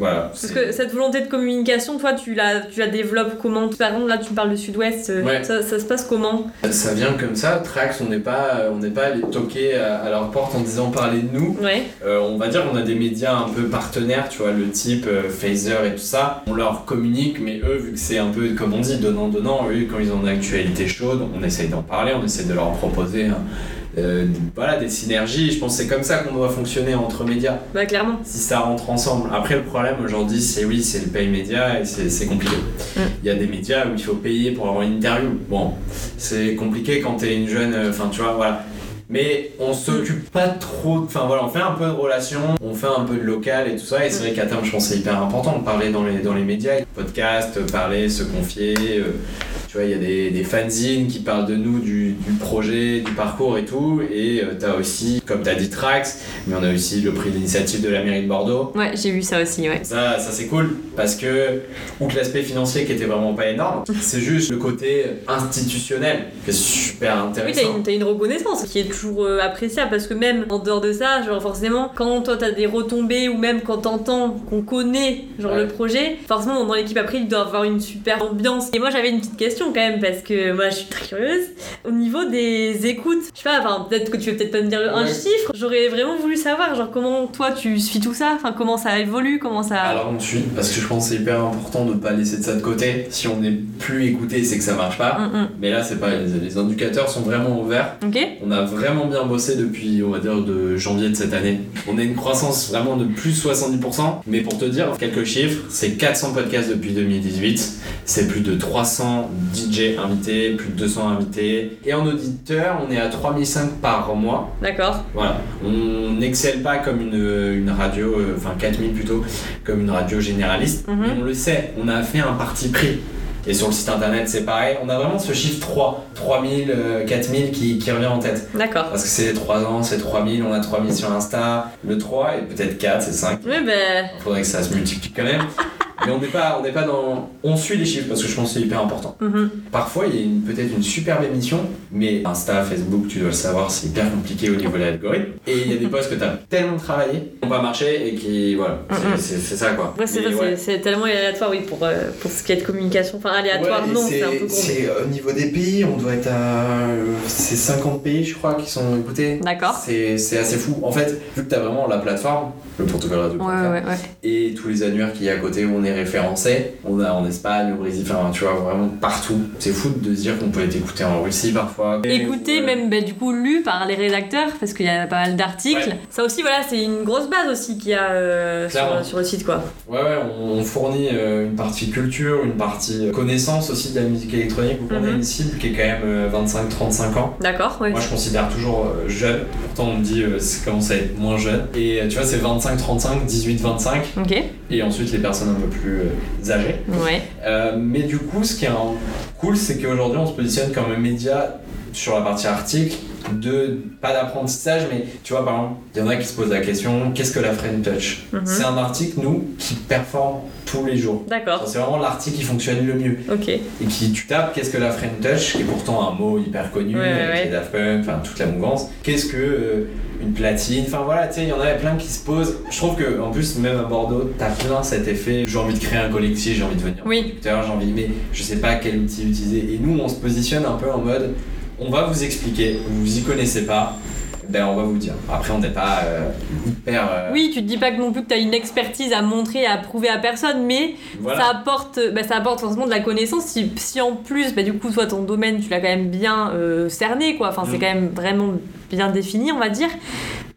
voilà. Parce que cette volonté de communication, toi, tu la, tu la développes comment Par exemple, là, tu me parles de Sud-Ouest. euh, Ouais. Ça, ça se passe comment Ça vient comme ça, Trax, on n'est pas, on n'est pas allé toquer à, à leur porte en disant parlez de nous. Ouais. Euh, on va dire qu'on a des médias un peu partenaires, tu vois, le type euh, Phaser et tout ça. On leur communique, mais eux, vu que c'est un peu, comme on dit, donnant-donnant, eux, quand ils ont une actualité chaude, on essaye d'en parler, on essaie de leur proposer hein, euh, voilà, des synergies. Je pense que c'est comme ça qu'on doit fonctionner entre médias, Bah clairement. si ça rentre ensemble. Après, le problème aujourd'hui, c'est oui, c'est le pay média et c'est compliqué. Mm. Il y a des médias où il faut payer pour avoir une interview. Bon, c'est compliqué quand t'es une jeune, euh, enfin, tu vois, voilà. Mais on s'occupe pas trop, enfin voilà, on fait un peu de relations, on fait un peu de local et tout ça, et c'est vrai qu'à terme, je pense que c'est hyper important de parler dans les, dans les médias, podcast, parler, se confier. euh, tu vois, il y a des, des fanzines qui parlent de nous, du, du projet, du parcours et tout, et euh, t'as aussi, comme t'as dit, Trax, mais on a aussi le prix d'initiative de la mairie de Bordeaux. Ouais, j'ai vu ça aussi, ouais. Ça, ça c'est cool parce que, outre l'aspect financier qui était vraiment pas énorme, c'est juste le côté institutionnel qui est super Oui, t'as intéressant. une, t'as une reconnaissance qui est toujours euh, appréciable parce que même en dehors de ça, genre forcément, quand toi t'as des retombées ou même quand t'entends qu'on connaît genre Ouais. le projet, forcément dans l'équipe après il doit avoir une super ambiance. Et moi j'avais une petite question quand même parce que moi je suis très curieuse. Au niveau des écoutes, je sais pas, enfin peut-être que tu veux peut-être pas me dire un Ouais. chiffre, j'aurais vraiment voulu savoir genre comment toi tu suis tout ça, enfin comment ça évolue, comment ça. Alors on suit parce que je pense que c'est hyper important de pas laisser de ça de côté. Si on n'est plus écouté, c'est que ça marche pas. Hum, hum. Mais là, c'est pas les, les indicateurs sont vraiment ouverts. Ok On a vraiment bien bossé depuis, on va dire, de janvier de cette année. On a une croissance vraiment de plus 70%. Mais pour te dire quelques chiffres, c'est 400 podcasts depuis 2018. C'est plus de 300 DJ invités, plus de 200 invités. Et en auditeur, on est à 3005 par mois. D'accord. Voilà. On n'excelle pas comme une, une radio, euh, enfin 4000 plutôt, comme une radio généraliste. Mhm. Mais on le sait, on a fait un parti pris. Et sur le site internet, c'est pareil. On a vraiment ce chiffre 3, 3000, euh, 4000 qui, qui revient en tête. D'accord. Parce que c'est 3 ans, c'est 3000, on a 3000 sur Insta, le 3 et peut-être 4, c'est 5. Ouais bah. Faudrait que ça se multiplie quand même. Mais on n'est pas, on n'est pas dans. On suit les chiffres parce que je pense que c'est hyper important. mhm. Parfois, il y a peut-être une superbe émission, mais Insta, Facebook, tu dois le savoir, c'est hyper compliqué au niveau de l'algorithme. Et il y a des posts que tu as tellement travaillé, qui n'ont pas marché et qui. Voilà, c'est- Mhm. c'est ça quoi. Ouais, c'est ouais. tellement aléatoire, oui, pour, euh, pour ce qui est de communication. Enfin, aléatoire, Ouais, non, c'est un peu c'est au niveau des pays, on doit être à. euh, C'est 50 pays, je crois, qui sont écoutés. D'accord. C'est c'est assez fou. En fait, vu que tu as vraiment la plateforme, le protocole radio. Ouais, ouais, ouais. et tous les annuaires qu'il y a à côté où on est référencé. On a en Espagne, au Brésil, enfin tu vois vraiment partout. C'est fou de se dire qu'on peut être écouté en Russie parfois. Écouté, Ouais. même bah, du coup lu par les rédacteurs, parce qu'il y a pas mal d'articles. Ouais. Ça aussi, voilà, c'est une grosse base aussi qu'il y a euh, sur, sur le site, quoi. Ouais, ouais, on, on fournit euh, une partie culture, une partie euh, connaissance aussi de la musique électronique. où on a Mhm. une cible qui est quand même euh, 25-35 ans. D'accord, ouais. Moi je considère toujours euh, jeune, pourtant on me dit euh, ça commence à être moins jeune. Et tu vois, c'est 25-35, 18-25, Ok, et ensuite les personnes un peu plus euh, âgées. ouais. Euh, mais du coup, ce qui est un- cool, c'est qu'aujourd'hui, on se positionne comme un média sur la partie article de pas d'apprentissage, mais tu vois, par exemple, il y en a qui se posent la question qu'est-ce que la French Touch Mhm. C'est un article, nous, qui performe tous les jours. D'accord, C'est vraiment l'article qui fonctionne le mieux. ok. Et qui, tu tapes qu'est-ce que la French Touch, qui est pourtant un mot hyper connu, Ouais, avec ouais. les Daft Punk, enfin toute la mouvance. Qu'est-ce que euh, une platine Enfin voilà, tu sais, il y en a plein qui se posent. Je trouve que en plus, même à Bordeaux, t'as plein cet effet j'ai envie de créer un collectif, j'ai envie de venir Oui. j'ai envie, mais je sais pas quel outil utiliser. Et nous, on se positionne un peu en mode on va vous expliquer, vous y connaissez pas, ben on va vous dire. Après, on n'est pas euh, hyper. euh, Oui, tu te dis pas que non plus que tu as une expertise à montrer, à prouver à personne, mais voilà. ça apporte bah, ça apporte forcément de la connaissance si, si en plus bah, du coup toi ton domaine tu l'as quand même bien euh, cerné quoi enfin c'est Mm. quand même vraiment bien défini on va dire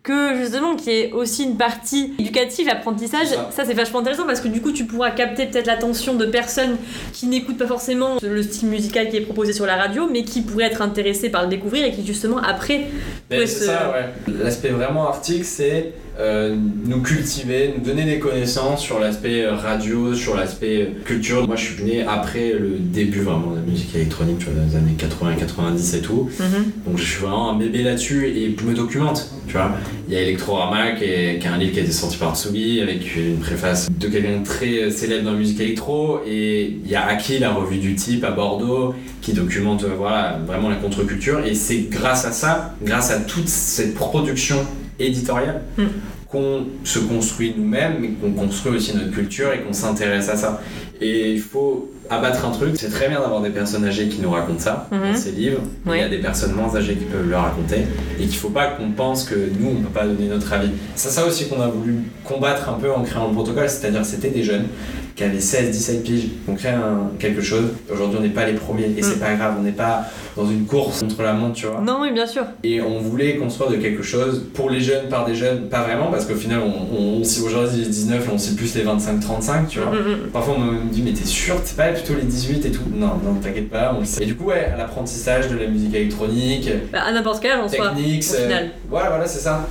que justement qu'il y ait aussi une partie éducative apprentissage ça. ça c'est vachement intéressant parce que du coup tu pourras capter peut-être l'attention de personnes qui n'écoutent pas forcément le style musical qui est proposé sur la radio mais qui pourraient être intéressées par le découvrir et qui justement après Ben, c'est ça, ouais. L'aspect vraiment article, c'est euh, nous cultiver, nous donner des connaissances sur l'aspect radio, sur l'aspect culture. Moi, je suis né après le début vraiment de la musique électronique, tu vois, dans les années 80-90 et tout. Mhm. Donc, je suis vraiment un bébé là-dessus et je me documente, tu vois. Il y a Electrorama, qui est, qui est un livre qui a été sorti par Tsugi, avec une préface de quelqu'un de très célèbre dans la musique électro. Et il y a Aki, la revue du type à Bordeaux, qui documente euh, voilà, vraiment la contre-culture. Et c'est grâce à ça, grâce à toute cette production éditoriale, Mm. qu'on se construit nous-mêmes, mais qu'on construit aussi notre culture et qu'on s'intéresse à ça. Et il faut abattre un truc. C'est très bien d'avoir des personnes âgées qui nous racontent ça Mhm. dans ces livres. Il y a des personnes moins âgées qui peuvent le raconter. Et qu'il faut pas qu'on pense que nous, on peut pas donner notre avis. C'est ça aussi qu'on a voulu combattre un peu en créant le protocole. C'est-à-dire que c'était des jeunes qui avaient 16, 17 piges. On crée un- quelque chose. Aujourd'hui, on n'est pas les premiers. Et c'est Mm. pas grave. On n'est pas dans une course contre la montre, tu vois. Non, oui, bien sûr. Et on voulait construire de quelque chose pour les jeunes, par des jeunes, pas vraiment, parce qu'au final, on, on, si aujourd'hui les 19, on sait plus les 25-35, tu vois. Mm, mm. Parfois, on me dit, mais t'es sûr, c'est pas plutôt les 18 et tout? Non, non, t'inquiète pas, on le sait. Et du coup, ouais, l'apprentissage de la musique électronique, Bah, à n'importe quel en soi. techniques, au final. voilà, voilà, c'est ça.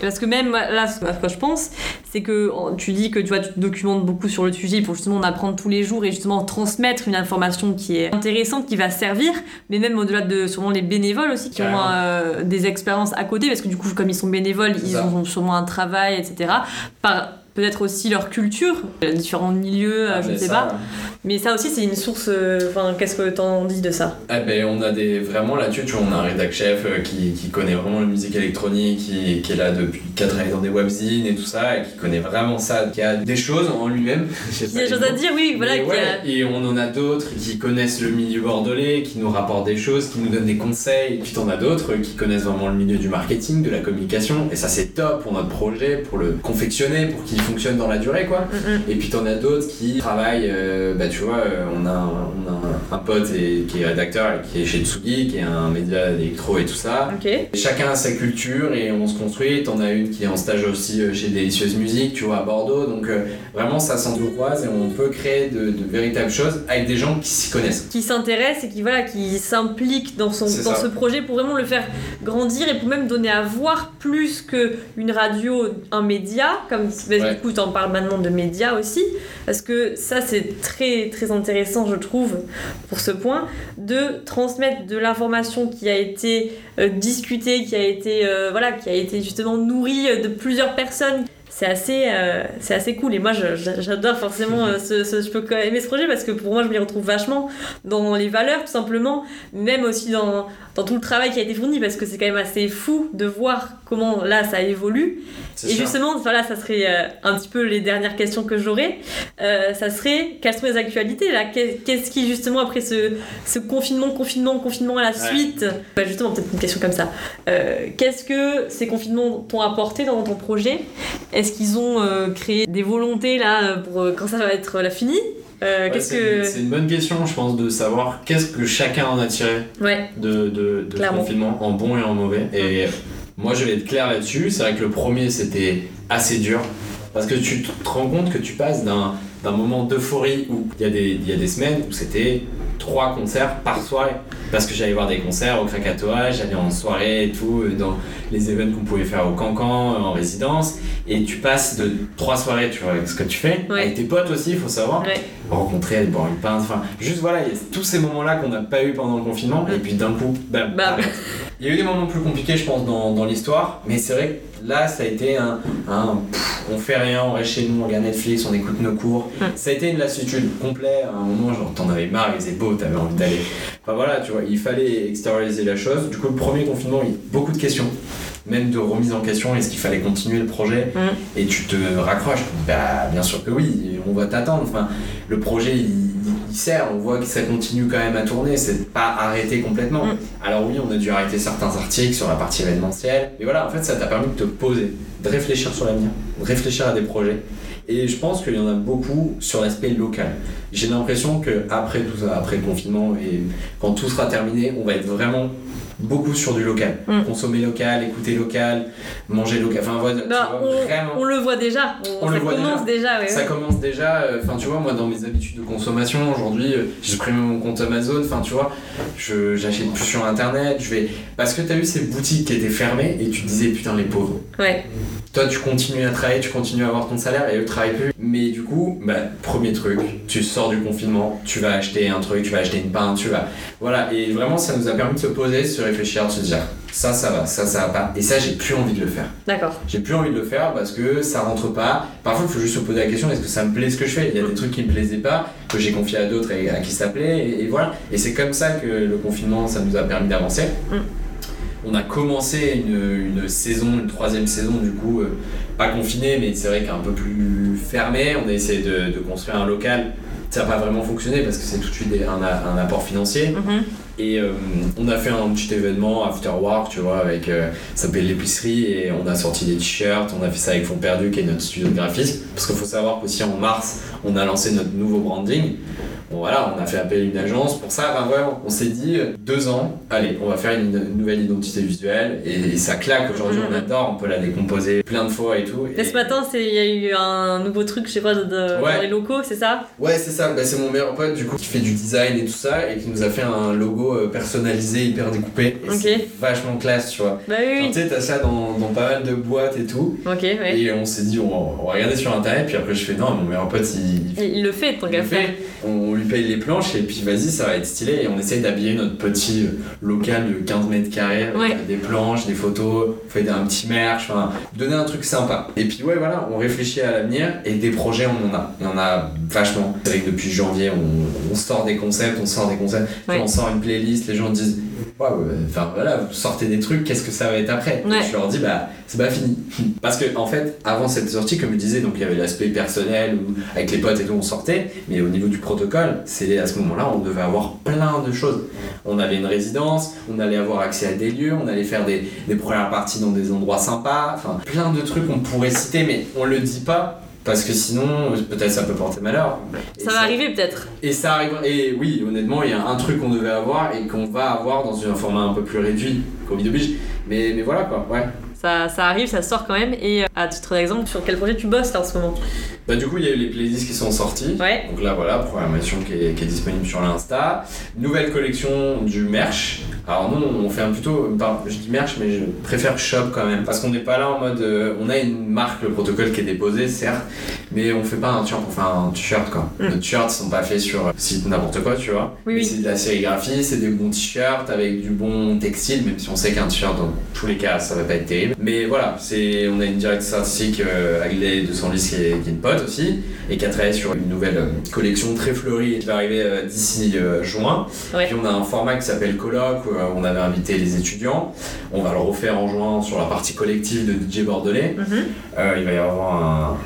Parce que même là, ce que je pense, c'est que tu dis que tu vois, tu te documentes beaucoup sur le sujet pour justement en apprendre tous les jours et justement transmettre une information qui est intéressante, qui va servir, mais même au-delà de sûrement les bénévoles aussi qui Carrément. ont euh, des expériences à côté, parce que du coup, comme ils sont bénévoles, ils ça. ont sûrement un travail, etc. Par peut-être aussi leur culture, les différents milieux, euh, Ah, je ne sais ça, pas. Mais ça aussi, c'est une source. euh, Enfin, qu'est-ce que t'en dis de ça? Eh ben, on a des vraiment là-dessus, tu vois, on a un rédac chef euh, qui, qui connaît vraiment la musique électronique, qui, qui est là depuis, qui a travaillé dans des webzines et tout ça, et qui connaît vraiment ça, qui a des choses en lui-même. Il y a des choses à dire, oui, voilà. A- Et on en a d'autres qui connaissent le milieu bordelais, qui nous rapportent des choses, qui nous donnent des conseils. Et puis t'en as d'autres qui connaissent vraiment le milieu du marketing, de la communication. Et ça c'est top pour notre projet, pour le confectionner, pour qu'il fonctionne dans la durée quoi. Mm, mm. Et puis t'en as d'autres qui travaillent, euh, bah tu vois, euh, on a, un, on a un- pote et, qui est rédacteur et qui est chez Tsugi, qui est un média d'électro et tout ça. Chacun a sa culture et on se construit. T'en as une qui est en stage aussi euh, chez Délicieuse Musique, tu vois, à Bordeaux. Donc euh, vraiment, ça s'entrecroise et on peut créer de, de véritables choses avec des gens qui s'y connaissent. qui s'intéresse et qui voilà qui s'implique dans son dans ça. ce projet pour vraiment le faire grandir et pour même donner à voir plus que une radio un média comme Ouais. Du coup t'en parles maintenant de médias aussi parce que ça c'est très très intéressant je trouve pour ce point de transmettre de l'information qui a été euh, discutée qui a été euh, voilà qui a été justement nourrie de plusieurs personnes. C'est assez, euh, assez cool. Et moi j'adore forcément ce, je peux aimer ce projet parce que pour moi je m'y retrouve vachement dans les valeurs tout simplement. Même aussi dans, dans tout le travail qui a été fourni parce que c'est quand même assez fou de voir comment là ça évolue. Et sûr. justement voilà ça serait euh, un petit peu les dernières questions que j'aurais. Euh, ça serait quelles sont les actualités là? Qu'est- qu'est-ce qui justement après ce, ce confinement confinement confinement à la Ouais. suite bah, justement peut-être une question comme ça. Euh, qu'est-ce que ces confinements t'ont apporté dans ton projet? Est-ce qu'ils ont créé des volontés là pour quand ça va être la fini? Euh, Ouais, Qu'est-ce c'est que une bonne question, je pense, de savoir qu'est-ce que chacun en a tiré ouais. de, de, de confinement, en bon et en mauvais. Et moi, je vais être clair là-dessus. C'est vrai que le premier, c'était assez dur. Parce que tu te rends compte que tu passes d'un d'un moment d'euphorie où il y, a des- il y a des semaines où c'était trois concerts par soirée. Parce que j'allais voir des concerts au Krakatoa, j'allais en soirée et tout, euh, dans les événements qu'on pouvait faire au Cancan, euh, en résidence. Et tu passes de trois soirées, tu vois, avec ce que tu fais. Ouais. Avec tes potes aussi, il faut savoir ouais rencontrer, boire une pinte, enfin, juste voilà, il y a tous ces moments-là qu'on n'a pas eu pendant le confinement, et puis d'un coup, bam, Bam. Il y a eu des moments plus compliqués, je pense, dans, dans l'histoire, mais c'est vrai que là, ça a été un, un pff, on fait rien, on reste chez nous, on regarde Netflix, on écoute nos cours. Mm. Ça a été une lassitude complète, à un moment, genre, t'en avais marre, il faisait beau, t'avais envie d'aller. Enfin voilà, tu vois, il fallait extérioriser la chose. Du coup, le premier confinement, il y a beaucoup de questions. Même de remise en question, est-ce qu'il fallait continuer le projet. Et tu te raccroches, bah bien sûr que oui, on va t'attendre. Enfin, le projet il, il- sert, on voit que ça continue quand même à tourner, c'est pas arrêté complètement. Mm. Alors oui, on a dû arrêter certains articles sur la partie événementielle, mais voilà, en fait ça t'a permis de te poser, de réfléchir sur l'avenir, de réfléchir à des projets. Et je pense qu'il y en a beaucoup sur l'aspect local. J'ai l'impression que après tout ça, après le confinement et quand tout sera terminé, on va être vraiment beaucoup sur du local. Mm. Consommer local, écouter local, manger local. Enfin, voilà, tu vois, on, vraiment. on le voit déjà. On ça le voit commence déjà, ouais. Ça commence déjà, euh, enfin tu vois, moi dans mes habitudes de consommation, aujourd'hui, euh, j'ai supprimé mon compte Amazon, enfin tu vois, j'achète plus sur internet, je vais. Parce que t'as vu ces boutiques qui étaient fermées et tu te disais putain les pauvres. Ouais. Toi tu continues à travailler, tu continues à avoir ton salaire et eux travaillent plus. Mais du coup, bah, premier truc, tu sors du confinement, tu vas acheter un truc, tu vas acheter une pinte, tu vas. Voilà, et vraiment ça nous a permis de se poser, se réfléchir, de se dire ça ça va, ça ça va pas. Et ça j'ai plus envie de le faire. D'accord. J'ai plus envie de le faire parce que ça rentre pas. Parfois, il faut juste se poser la question est-ce que ça me plaît ce que je fais? Il y a des trucs qui me plaisaient pas, que j'ai confié à d'autres et à qui ça plaît, et, et voilà. Et c'est comme ça que le confinement, ça nous a permis d'avancer. Mm. On a commencé une, une saison, une troisième saison, du coup, euh, pas confinée, mais c'est vrai qu'un peu plus fermée. On a essayé de, de construire un local. Ça n'a pas vraiment fonctionné parce que c'est tout de suite un, apport financier. Mhm. Et euh, on a fait un petit événement after work, tu vois, avec euh, ça s'appelle l'épicerie et on a sorti des t-shirts, on a fait ça avec Fond Perdu qui est notre studio de graphisme. Parce qu'il faut savoir qu'aussi en mars, on a lancé notre nouveau branding. Bon voilà, on a fait appel à une agence pour ça. Ben voilà, on s'est dit deux ans, allez, on va faire une, une nouvelle identité visuelle et, et ça claque. Aujourd'hui, on adore, on peut la décomposer plein de fois et tout. Et Et- ce matin, il y a eu un nouveau truc, je sais pas, de, Ouais. dans les locaux, c'est ça? Ouais, c'est ça. Bah, c'est mon meilleur pote du coup qui fait du design et tout ça et qui nous a fait un logo euh, personnalisé, hyper découpé. Et Ok. C'est vachement classe, tu vois. Bah oui, Tu sais, t'as ça dans, dans pas mal de boîtes et tout. oui. Ok, ouais. Et on s'est dit, on va, on va regarder sur internet. Puis après, je fais, non, mon meilleur pote, il, le fait, le faire. fait. On lui paye les planches et puis vas-y, ça va être stylé. Et on essaye d'habiller notre petit euh, local de 15 mètres carrés Ouais. des planches, des photos, on fait un petit merch, enfin, donner un truc sympa. Et puis, ouais, voilà, on réfléchit à l'avenir et des projets, on en a. Il y en a vachement. C'est vrai que depuis janvier, on, on sort des concepts, on sort des concepts. Ouais. On sort une playlist, les gens disent, ouais, enfin voilà, vous sortez des trucs, qu'est-ce que ça va être après Ouais. Je leur dis, bah, c'est pas fini. Parce que, en fait, avant cette sortie, comme je disais, donc il y avait l'aspect personnel où avec les potes et tout, on sortait, mais au niveau du protocole, c'est à ce moment-là, on devait avoir plein de choses. On avait une résidence, on allait avoir accès à des lieux, on allait faire des, des premières parties dans des endroits sympas, enfin, plein de trucs qu'on pourrait citer, mais on le dit pas. Parce que sinon, peut-être ça peut porter malheur. Ça va arriver peut-être. et ça arrive. Et oui, honnêtement, il y a un truc qu'on devait avoir et qu'on va avoir dans un format un peu plus réduit, Covid oblige. Mais, mais voilà quoi, ouais. Ça, ça arrive, ça sort quand même. Et euh, à titre d'exemple, sur quel projet tu bosses là en ce moment? Bah, du coup, il y a eu les playlists qui sont sorties. Ouais. Donc là, voilà, programmation qui est, qui est disponible sur l'Insta. Nouvelle collection du merch. Alors, nous, on fait un plutôt. pardon, je dis merch, mais je préfère shop quand même. Parce qu'on n'est pas là en mode. euh, on a une marque, le protocole qui est déposé, certes. Mais on fait pas un t-shirt, fait un t-shirt quoi. Mm. Nos t-shirts sont pas faits sur euh, site n'importe quoi, tu vois. Oui, Mais oui. C'est de la sérigraphie, c'est des bons t-shirts avec du bon textile, même si on sait qu'un t-shirt, dans tous les cas, ça va pas être terrible. Mais voilà, c'est, on a une directrice artistique, euh, de Sanlis, qui est, qui est une pote aussi, et qui a travaillé sur une nouvelle euh, collection très fleurie qui va arriver d'ici juin. Ouais. Puis on a un format qui s'appelle Colloque, on avait invité les étudiants. On va le refaire en juin sur la partie collective de DJ Bordelais. Mhm. Euh, il va y avoir un,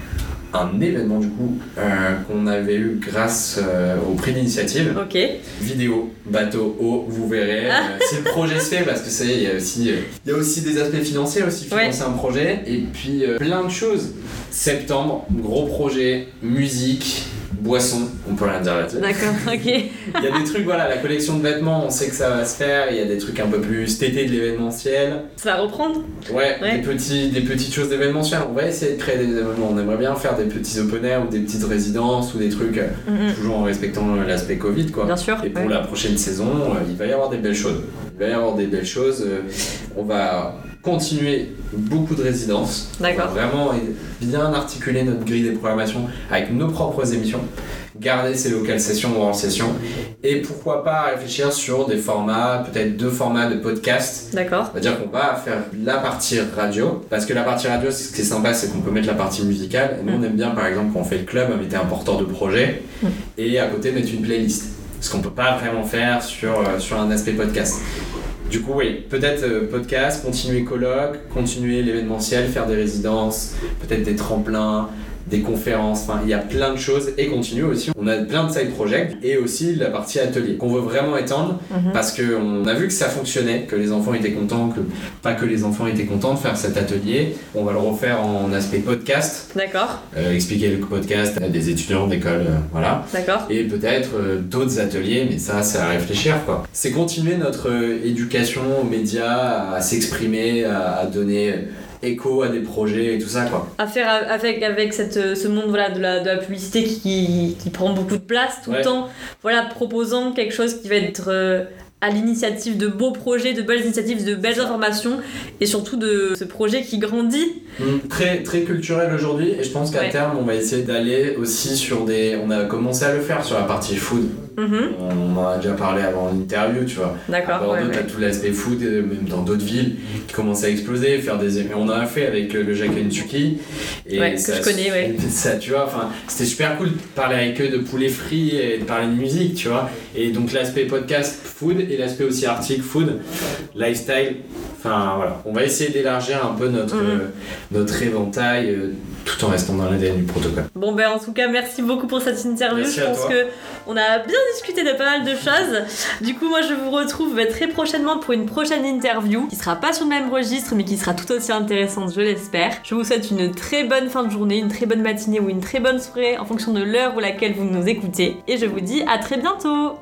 un événement du coup euh, qu'on avait eu grâce euh, au prix d'initiative. Ok. Vidéo, bateau, eau, vous verrez. Ah. Euh, si le projet se fait, parce que il y a aussi euh, il y a aussi des aspects financiers aussi financer un projet et puis euh, plein de choses. Septembre, gros projet, musique, boisson, on peut rien dire là-dessus. D'accord, ok. Il y a des trucs, voilà, la collection de vêtements, on sait que ça va se faire. Il y a des trucs un peu plus cet été de l'événementiel. Ça va reprendre? Ouais, Ouais. Des, petits, des petites choses d'événementiel. On va essayer de créer des événements. On aimerait bien faire des petits open air ou des petites résidences ou des trucs, euh, Mhm. toujours en respectant l'aspect Covid, quoi. Bien sûr. Et pour ouais. la prochaine saison, euh, il va y avoir des belles choses. Il va y avoir des belles choses. euh, On va continuer beaucoup de résidences. D'accord. On va vraiment bien articuler notre grille des programmations avec nos propres émissions. Garder ces locales sessions ou hors session. Et pourquoi pas réfléchir sur des formats, peut-être deux formats de podcast D'accord. c'est-à-dire qu'on va faire la partie radio, parce que la partie radio, ce qui est sympa, c'est qu'on peut mettre la partie musicale. Et nous, on aime bien, par exemple, quand on fait le club, mettre un porteur de projet Mm. et à côté mettre une playlist. Ce qu'on peut pas vraiment faire sur, euh, sur un aspect podcast. Du coup, oui, peut-être euh, podcast, continuer colloque, continuer l'événementiel, faire des résidences, peut-être des tremplins, des conférences, enfin il y a plein de choses et continue aussi. On a plein de side projects et aussi la partie atelier qu'on veut vraiment étendre Mhm. parce qu'on a vu que ça fonctionnait, que les enfants étaient contents, que pas que les enfants étaient contents de faire cet atelier. On va le refaire en aspect podcast, D'accord, euh, expliquer le podcast à des étudiants d'école, euh, voilà. d'accord. Et peut-être euh, d'autres ateliers, mais ça, c'est à réfléchir quoi. C'est continuer notre éducation aux médias, à s'exprimer, à, à donner écho à des projets et tout ça quoi. À faire avec, avec cette, euh, ce monde voilà, de, la, de la publicité qui, qui prend beaucoup de place, tout Ouais. le temps voilà, proposant quelque chose qui va être euh, à l'initiative de beaux projets, de belles initiatives, de belles informations, et surtout de ce projet qui grandit. Très, très culturel aujourd'hui et je pense qu'à Ouais. terme on va essayer d'aller aussi sur des... On a commencé à le faire sur la partie food. Mhm. On en a déjà parlé avant l'interview, tu vois. À D'accord, Bordeaux, ouais, t'as ouais. tout l'aspect food, euh, même dans d'autres villes, qui commence à exploser, faire des. Mais on en a fait avec euh, le Kentucky. Et Ouais, que je connais, ouais. Ça, tu vois, enfin, c'était super cool de parler avec eux de poulet frit et de parler de musique, tu vois. Et donc l'aspect podcast food et l'aspect aussi article food, lifestyle. Enfin voilà, on va essayer d'élargir un peu notre, Mhm. euh, notre éventail euh, tout en restant dans l'ADN du protocole. Bon ben en tout cas merci beaucoup pour cette interview. Merci je à pense toi. que on a bien discuté de pas mal de choses. Du coup moi je vous retrouve très prochainement pour une prochaine interview qui sera pas sur le même registre mais qui sera tout aussi intéressante je l'espère. Je vous souhaite une très bonne fin de journée, une très bonne matinée ou une très bonne soirée en fonction de l'heure où laquelle vous nous écoutez et je vous dis à très bientôt.